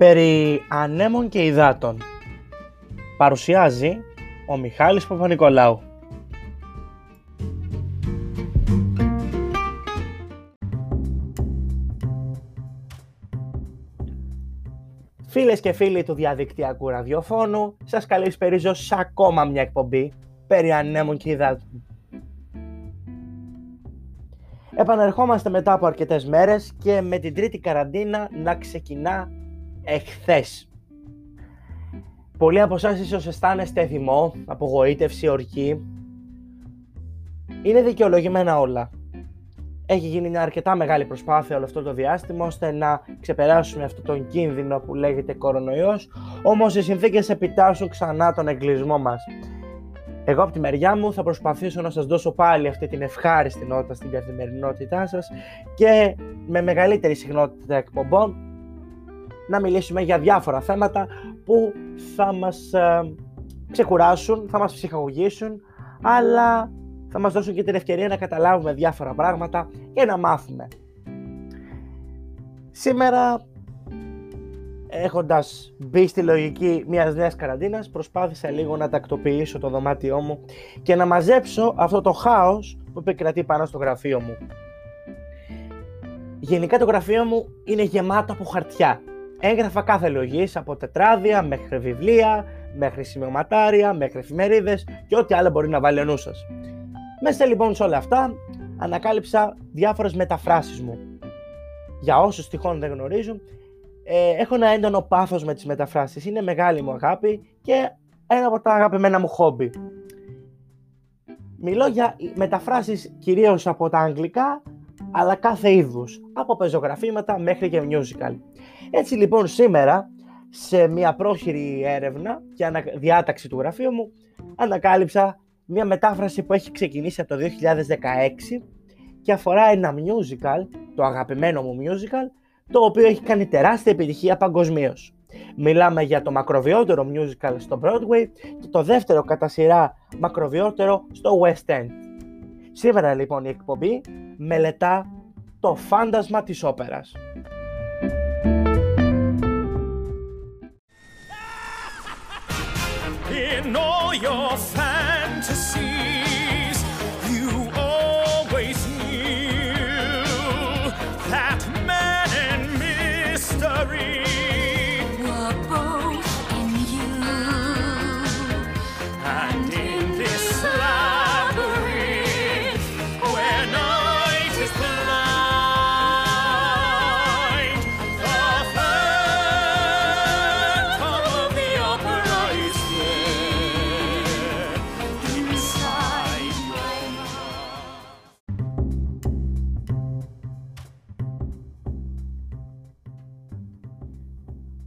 περί ανέμων και υδάτων. Παρουσιάζει ο Μιχάλης Παπα-Νικολάου. Φίλες και φίλοι του διαδικτυακού ραδιοφώνου, σας καλησπερίζω σε ακόμα μια εκπομπή περί ανέμων και υδάτων. Επανερχόμαστε μετά από αρκετές μέρες και με την τρίτη καραντίνα να ξεκινά εχθές. Πολλοί από εσάς ίσως αισθάνεστε θυμό, απογοήτευση, ορκή. Είναι δικαιολογημένα όλα. Έχει γίνει μια αρκετά μεγάλη προσπάθεια όλο αυτό το διάστημα ώστε να ξεπεράσουμε αυτό τον κίνδυνο που λέγεται κορονοϊός, όμως οι συνθήκες επιτάσσουν ξανά τον εγκλισμό μας. Εγώ από τη μεριά μου θα προσπαθήσω να σας δώσω πάλι αυτή την ευχάριστη νότα στην καθημερινότητά σας και με μεγαλύτερη συχνότητα εκπομπών να μιλήσουμε για διάφορα θέματα που θα μας ε, ξεκουράσουν, θα μας ψυχαγωγήσουν, αλλά θα μας δώσουν και την ευκαιρία να καταλάβουμε διάφορα πράγματα και να μάθουμε. Σήμερα, έχοντας μπει στη λογική μιας νέας καραντίνας, προσπάθησα λίγο να τακτοποιήσω το δωμάτιό μου και να μαζέψω αυτό το χάος που επικρατεί πάνω στο γραφείο μου. Γενικά το γραφείο μου είναι γεμάτο από χαρτιά έγραφα κάθε λογής από τετράδια μέχρι βιβλία, μέχρι σημειωματάρια, μέχρι εφημερίδες και ό,τι άλλο μπορεί να βάλει ο νους σας. Μέσα λοιπόν σε όλα αυτά ανακάλυψα διάφορες μεταφράσεις μου. Για όσους τυχόν δεν γνωρίζουν, ε, έχω ένα έντονο πάθος με τις μεταφράσεις. Είναι μεγάλη μου αγάπη και ένα από τα αγαπημένα μου χόμπι. Μιλώ για μεταφράσεις κυρίως από τα αγγλικά, αλλά κάθε είδους, από πεζογραφήματα μέχρι και musical. Έτσι λοιπόν σήμερα σε μια πρόχειρη έρευνα και διάταξη του γραφείου μου ανακάλυψα μια μετάφραση που έχει ξεκινήσει από το 2016 και αφορά ένα musical, το αγαπημένο μου musical, το οποίο έχει κάνει τεράστια επιτυχία παγκοσμίως. Μιλάμε για το μακροβιότερο musical στο Broadway και το δεύτερο κατά σειρά μακροβιότερο στο West End. Σήμερα λοιπόν η εκπομπή μελετά το φάντασμα της όπερας. In all your fantasies.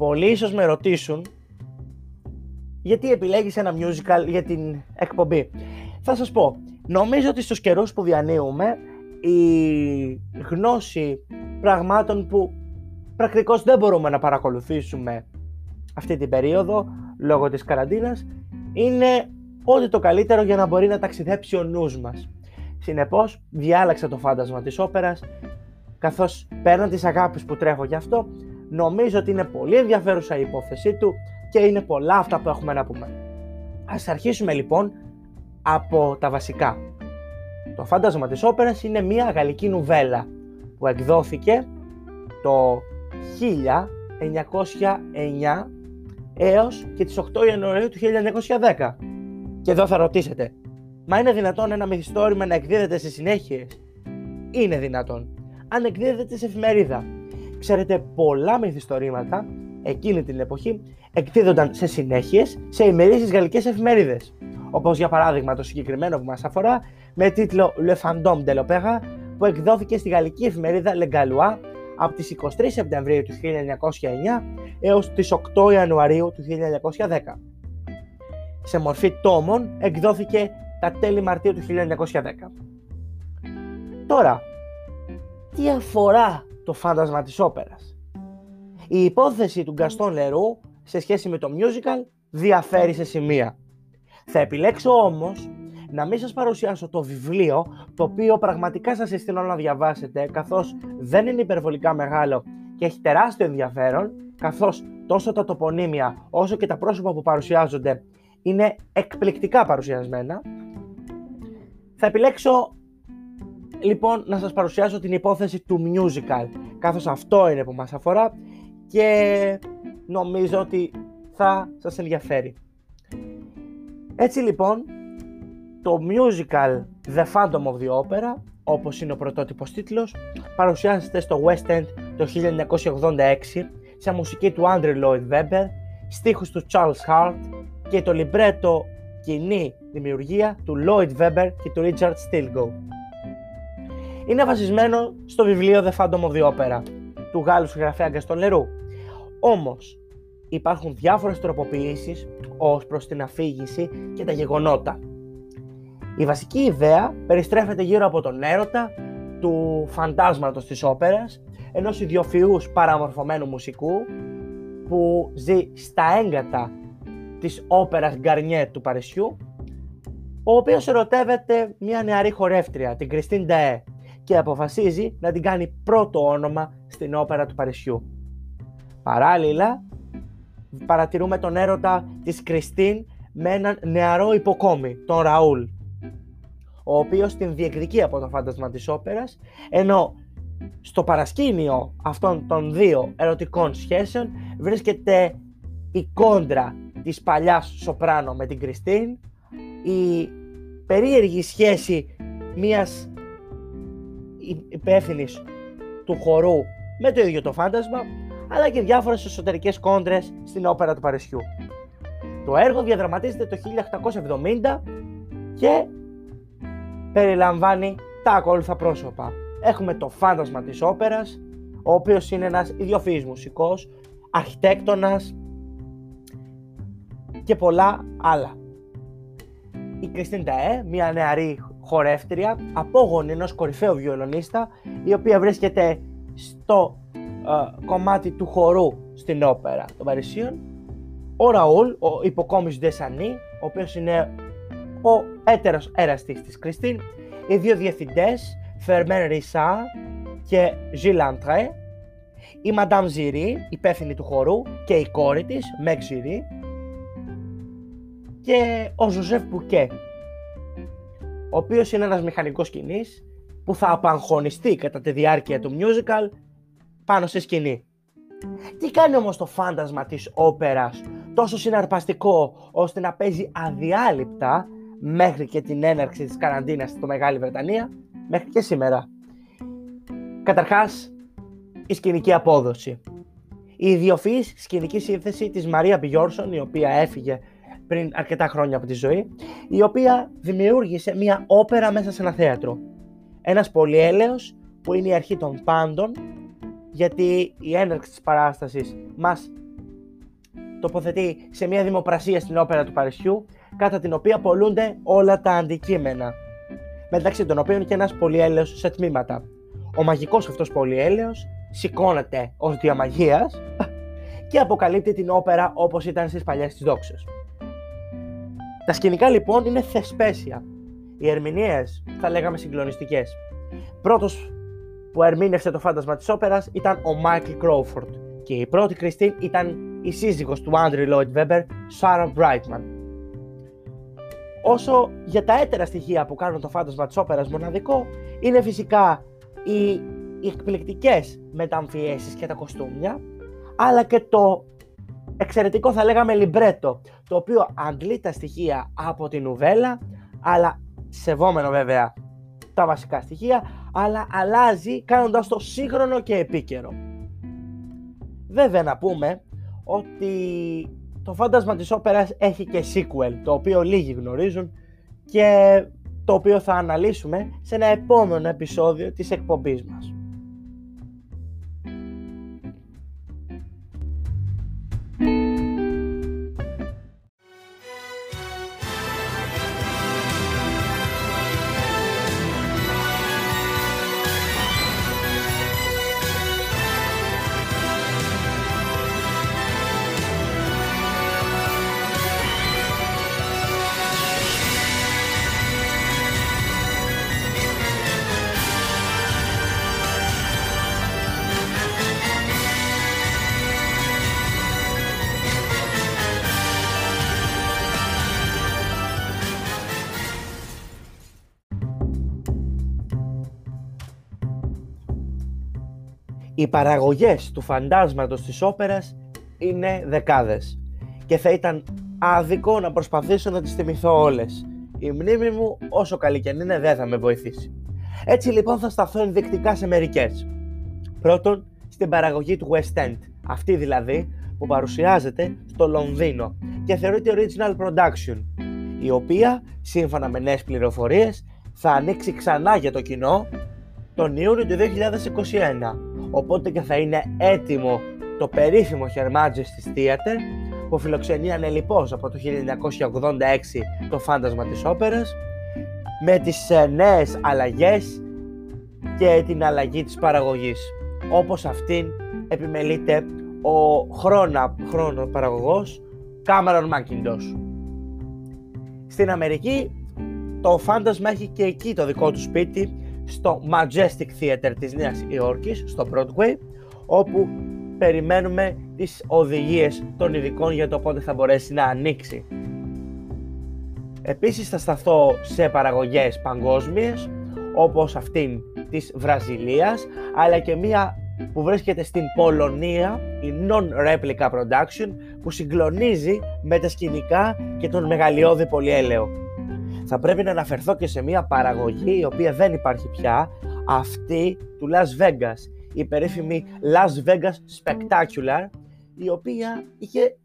Πολλοί ίσως με ρωτήσουν γιατί επιλέγεις ένα musical για την εκπομπή. Θα σας πω, νομίζω ότι στους καιρούς που διανύουμε η γνώση πραγμάτων που πρακτικώς δεν μπορούμε να παρακολουθήσουμε αυτή την περίοδο λόγω της καραντίνας είναι ό,τι το καλύτερο για να μπορεί να ταξιδέψει ο νους μας. Συνεπώς διάλεξα το φάντασμα της όπερας καθώς πέραν τις αγάπης που τρέχω γι' αυτό Νομίζω ότι είναι πολύ ενδιαφέρουσα η υπόθεσή του και είναι πολλά αυτά που έχουμε να πούμε. Ας αρχίσουμε λοιπόν από τα βασικά. Το φάντασμα της όπερας είναι μια γαλλική νουβέλα που εκδόθηκε το 1909 έως και τις 8 Ιανουαρίου του 1910. Και εδώ θα ρωτήσετε, μα είναι δυνατόν ένα μυθιστόρημα να εκδίδεται σε συνέχειες; Είναι δυνατόν. Αν εκδίδεται σε εφημερίδα, Ξέρετε, πολλά μυθιστορήματα εκείνη την εποχή εκδίδονταν σε συνέχειες σε ημερήσεις γαλλικές εφημερίδες. Όπως για παράδειγμα το συγκεκριμένο που μας αφορά με τίτλο Le Fantôme de l'Opéra που εκδόθηκε στη γαλλική εφημερίδα Le Gallois από τις 23 Σεπτεμβρίου του 1909 έως τις 8 Ιανουαρίου του 1910. Σε μορφή τόμων εκδόθηκε τα τέλη Μαρτίου του 1910. Τώρα, τι αφορά το φάντασμα της όπερας. Η υπόθεση του Γκαστόν Λερού σε σχέση με το musical διαφέρει σε σημεία. Θα επιλέξω όμως να μην σας παρουσιάσω το βιβλίο, το οποίο πραγματικά σας συστήνω να διαβάσετε, καθώς δεν είναι υπερβολικά μεγάλο και έχει τεράστιο ενδιαφέρον, καθώς τόσο τα τοπονύμια όσο και τα πρόσωπα που παρουσιάζονται είναι εκπληκτικά παρουσιασμένα. Θα επιλέξω λοιπόν να σας παρουσιάσω την υπόθεση του musical, καθώς αυτό είναι που μας αφορά και νομίζω ότι θα σας ενδιαφέρει. Έτσι λοιπόν, το musical The Phantom of the Opera, όπως είναι ο πρωτότυπος τίτλος, παρουσιάζεται στο West End το 1986 σε μουσική του Andrew Lloyd Webber, στίχους του Charles Hart και το λιμπρέτο κοινή δημιουργία του Lloyd Webber και του Richard Stilgoe. Είναι βασισμένο στο βιβλίο The Phantom of the Opera του Γάλλου συγγραφέα Γκαστον Λερού. Όμως υπάρχουν διάφορες τροποποιήσεις ως προς την αφήγηση και τα γεγονότα. Η βασική ιδέα περιστρέφεται γύρω από τον έρωτα του φαντάσματος της όπερας, ενός ιδιοφυούς παραμορφωμένου μουσικού που ζει στα έγκατα της όπερας Γκαρνιέ του Παρισιού, ο οποίος ερωτεύεται μια νεαρή χορεύτρια, την Κριστίν Νταέ, και αποφασίζει να την κάνει πρώτο όνομα στην όπερα του Παρισιού. Παράλληλα, παρατηρούμε τον έρωτα της Κριστίν με έναν νεαρό υποκόμη, τον Ραούλ, ο οποίος την διεκδικεί από το φάντασμα της όπερας, ενώ στο παρασκήνιο αυτών των δύο ερωτικών σχέσεων βρίσκεται η κόντρα της παλιάς σοπράνο με την Κριστίν, η περίεργη σχέση μιας υπεύθυνης του χορού με το ίδιο το φάντασμα, αλλά και διάφορες εσωτερικές κόντρες στην όπερα του Παρισιού. Το έργο διαδραματίζεται το 1870 και περιλαμβάνει τα ακόλουθα πρόσωπα. Έχουμε το φάντασμα της όπερας, ο οποίος είναι ένας ιδιοφυής μουσικός, αρχιτέκτονας και πολλά άλλα. Η Κριστίν Ταέ, μια νεαρή χορεύτρια, απόγονη ενός κορυφαίου βιολονίστα, η οποία βρίσκεται στο ε, κομμάτι του χορού στην όπερα των Παρισίων. Ο Ραούλ, ο υποκόμις ντε Σανί, ο οποίος είναι ο έτερος εραστής της Κριστίν, οι δύο διευθυντές, Φερμέν Ρισάρ και Ζιλ Αντρέ, η Μαντάμ Ζιρί, υπεύθυνη του χορού και η κόρη της, Μεγκ Ζιρί, και ο Ζοζέφ Μπουκέ, ο οποίος είναι ένας μηχανικός σκηνής που θα απαγχωνιστεί κατά τη διάρκεια του musical πάνω σε σκηνή. Τι κάνει όμως το φάντασμα της όπερας τόσο συναρπαστικό ώστε να παίζει αδιάλειπτα μέχρι και την έναρξη της καραντίνας στο Μεγάλη Βρετανία μέχρι και σήμερα. Καταρχάς, η σκηνική απόδοση. Η ιδιοφυής σκηνική σύνθεση της Μαρία Μπιόρσον, η οποία έφυγε πριν αρκετά χρόνια από τη ζωή, η οποία δημιούργησε μια όπερα μέσα σε ένα θέατρο. Ένας πολυέλεος που είναι η αρχή των πάντων, γιατί η έναρξη της παράστασης μας τοποθετεί σε μια δημοπρασία στην όπερα του Παρισιού, κατά την οποία πολλούνται όλα τα αντικείμενα, μεταξύ των οποίων και ένας πολυέλεος σε τμήματα. Ο μαγικός αυτός πολυέλεος σηκώνεται ως διαμαγείας και αποκαλύπτει την όπερα όπως ήταν στις παλιές της δόξες. Τα σκηνικά λοιπόν είναι θεσπέσια. Οι ερμηνείες θα λέγαμε συγκλονιστικές. Πρώτος που ερμήνευσε το φάντασμα της όπερας ήταν ο Μάικλ Κρόφορντ και η πρώτη Κριστίν ήταν η σύζυγος του Άντριου Λόιντ Βέμπερ, Σάρα Μπράιτμαν. Όσο για τα έτερα στοιχεία που κάνουν το φάντασμα της όπερας μοναδικό, είναι φυσικά οι, οι εκπληκτικές μεταμφιέσεις και τα κοστούμια, αλλά και το εξαιρετικό θα λέγαμε λιμπρέτο, το οποίο αντλεί τα στοιχεία από την νουβέλα, αλλά σεβόμενο βέβαια τα βασικά στοιχεία, αλλά αλλάζει κάνοντας το σύγχρονο και επίκαιρο. Βέβαια να πούμε ότι το φάντασμα της όπερας έχει και sequel, το οποίο λίγοι γνωρίζουν και το οποίο θα αναλύσουμε σε ένα επόμενο επεισόδιο της εκπομπής μας. Οι παραγωγές του φαντάσματος της όπερας είναι δεκάδες και θα ήταν άδικο να προσπαθήσω να τις θυμηθώ όλες. Η μνήμη μου όσο καλή και αν είναι δεν θα με βοηθήσει. Έτσι λοιπόν θα σταθώ ενδεικτικά σε μερικές. Πρώτον, στην παραγωγή του West End, αυτή δηλαδή που παρουσιάζεται στο Λονδίνο και θεωρείται original production, η οποία, σύμφωνα με νέες πληροφορίες, θα ανοίξει ξανά για το κοινό τον Ιούνιο του 2021, οπότε και θα είναι έτοιμο το περίφημο Her Majesty's Theatre που φιλοξενεί ανελιπώς από το 1986 το φάντασμα της όπερας με τις ε, νέες αλλαγές και την αλλαγή της παραγωγής όπως αυτήν επιμελείται ο χρόνο, χρόνος παραγωγός Cameron Mackintosh. Στην Αμερική το φάντασμα έχει και εκεί το δικό του σπίτι στο Majestic Theater της Νέας Υόρκης, στο Broadway, όπου περιμένουμε τις οδηγίες των ειδικών για το πότε θα μπορέσει να ανοίξει. Επίσης θα σταθώ σε παραγωγές παγκόσμιες, όπως αυτήν της Βραζιλίας, αλλά και μία που βρίσκεται στην Πολωνία, η Non-Replica Production, που συγκλονίζει με τα σκηνικά και τον μεγαλειώδη πολυέλαιο. Θα πρέπει να αναφερθώ και σε μια παραγωγή η οποία δεν υπάρχει πια, αυτή του Las Vegas, η περίφημη Las Vegas Spectacular, η οποία είχε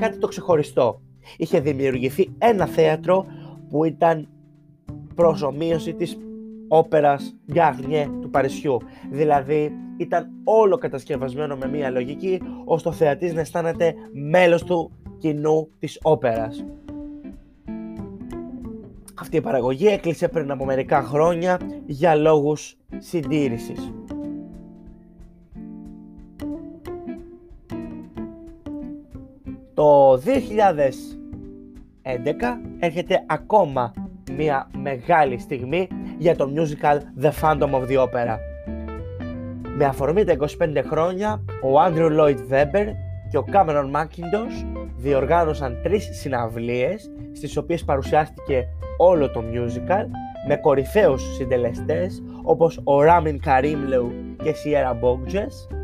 κάτι το ξεχωριστό. Είχε δημιουργηθεί ένα θέατρο που ήταν προσωμείωση της όπερας Γκάρνιε του Παρισιού. Δηλαδή ήταν όλο κατασκευασμένο με μία λογική ώστε ο θεατής να αισθάνεται μέλος του κοινού της όπερας. Αυτή η παραγωγή έκλεισε πριν από μερικά χρόνια για λόγους συντήρησης. Το 2011 έρχεται ακόμα μια μεγάλη στιγμή για το musical The Phantom of the Opera. Με αφορμή τα 25 χρόνια, ο Andrew Lloyd Webber και ο Cameron Mackintosh διοργάνωσαν τρεις συναυλίες στις οποίες παρουσιάστηκε όλο το musical με κορυφαίους συντελεστές όπως ο Ramin Karimlou και Sierra Bogges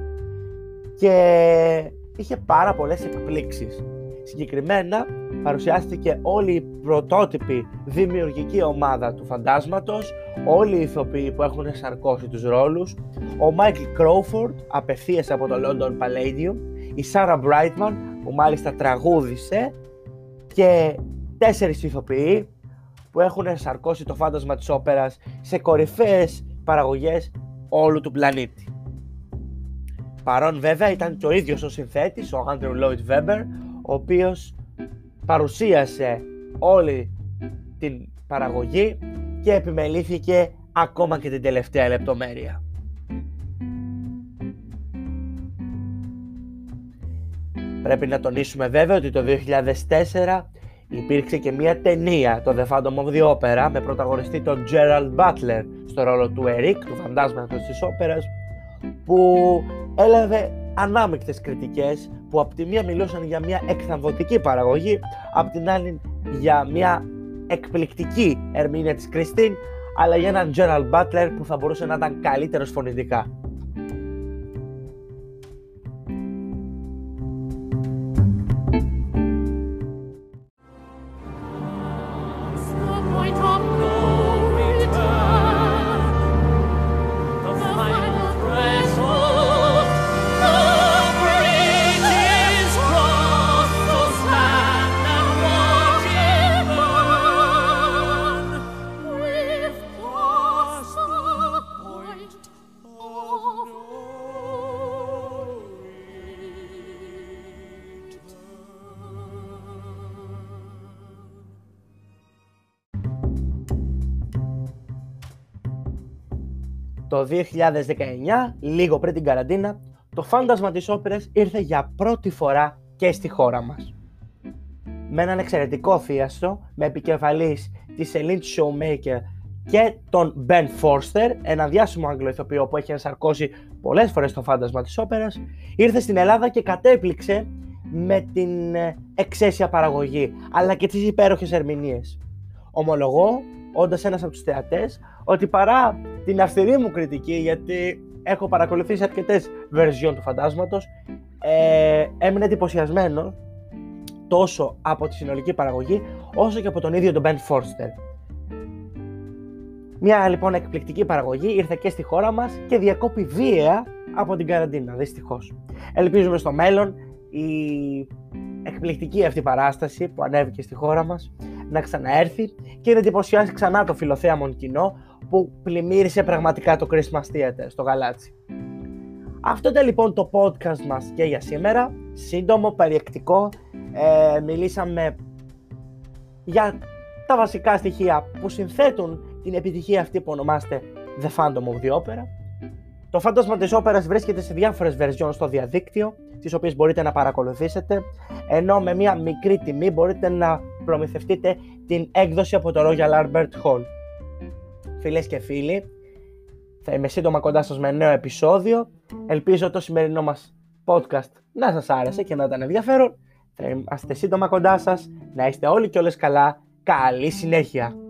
και είχε πάρα πολλές εκπλήξεις. Συγκεκριμένα παρουσιάστηκε όλη η πρωτότυπη δημιουργική ομάδα του φαντάσματος, όλοι οι ηθοποιοί που έχουν σαρκώσει τους ρόλους, ο Μάικλ Κρόφορντ απευθείας από το London Palladium, η Σάρα Μπράιτμαν που μάλιστα τραγούδισε και τέσσερις ηθοποιοί που έχουν σαρκώσει το φάντασμα της όπερας σε κορυφαίες παραγωγές όλου του πλανήτη. Παρόν βέβαια ήταν και ο ίδιος ο συνθέτης, ο Andrew Lloyd Webber, ο οποίος παρουσίασε όλη την παραγωγή και επιμελήθηκε ακόμα και την τελευταία λεπτομέρεια. Πρέπει να τονίσουμε βέβαια ότι το 2004 υπήρξε και μια ταινία, το The Phantom of the Opera, με πρωταγωνιστή τον Gerald Butler στο ρόλο του Eric, του φαντάσματος της όπερας, που έλαβε ανάμεικτες κριτικές που από τη μία μιλούσαν για μια εκθαμβωτική παραγωγή, από την άλλη για μια εκπληκτική ερμηνεία της Κριστίν, αλλά για έναν Gerald Butler που θα μπορούσε να ήταν καλύτερος φωνητικά. Το 2019, λίγο πριν την καραντίνα, το φάντασμα της όπερας ήρθε για πρώτη φορά και στη χώρα μας. Με έναν εξαιρετικό θίαστο, με επικεφαλής της Celine Showmaker και τον Ben Forster, ένα διάσημο αγγλοϊθοποιό που έχει ενσαρκώσει πολλές φορές το φάντασμα της όπερας, ήρθε στην Ελλάδα και κατέπληξε με την ε, εξαίσια παραγωγή, αλλά και τις υπέροχες ερμηνείες. Ομολογώ όντας ένας από τους θεατές, ότι παρά την αυστηρή μου κριτική, γιατί έχω παρακολουθήσει αρκετές version του φαντάσματος. Ε, έμεινε εντυπωσιασμένο τόσο από τη συνολική παραγωγή, όσο και από τον ίδιο τον Ben Forster. Μια λοιπόν εκπληκτική παραγωγή ήρθε και στη χώρα μας και διακόπη βία από την καραντίνα, δυστυχώς. Ελπίζουμε στο μέλλον η εκπληκτική αυτή παράσταση που ανέβηκε στη χώρα μας να ξαναέρθει και να εντυπωσιάσει ξανά το φιλοθέαμον κοινό που πλημμύρισε πραγματικά το Christmas Theater στο Γαλάτσι. Αυτό ήταν λοιπόν το podcast μας και για σήμερα. Σύντομο, περιεκτικό. Ε, μιλήσαμε για τα βασικά στοιχεία που συνθέτουν την επιτυχία αυτή που ονομάζεται The Phantom of the Opera. Το φάντασμα της όπερας βρίσκεται σε διάφορες versions στο διαδίκτυο, τις οποίες μπορείτε να παρακολουθήσετε, ενώ με μια μικρή τιμή μπορείτε να προμηθευτείτε την έκδοση από το Royal Albert Hall. Φίλες και φίλοι, θα είμαι σύντομα κοντά σας με νέο επεισόδιο. Ελπίζω το σημερινό μας podcast να σας άρεσε και να ήταν ενδιαφέρον. Θα είμαστε σύντομα κοντά σας. Να είστε όλοι και όλες καλά. Καλή συνέχεια!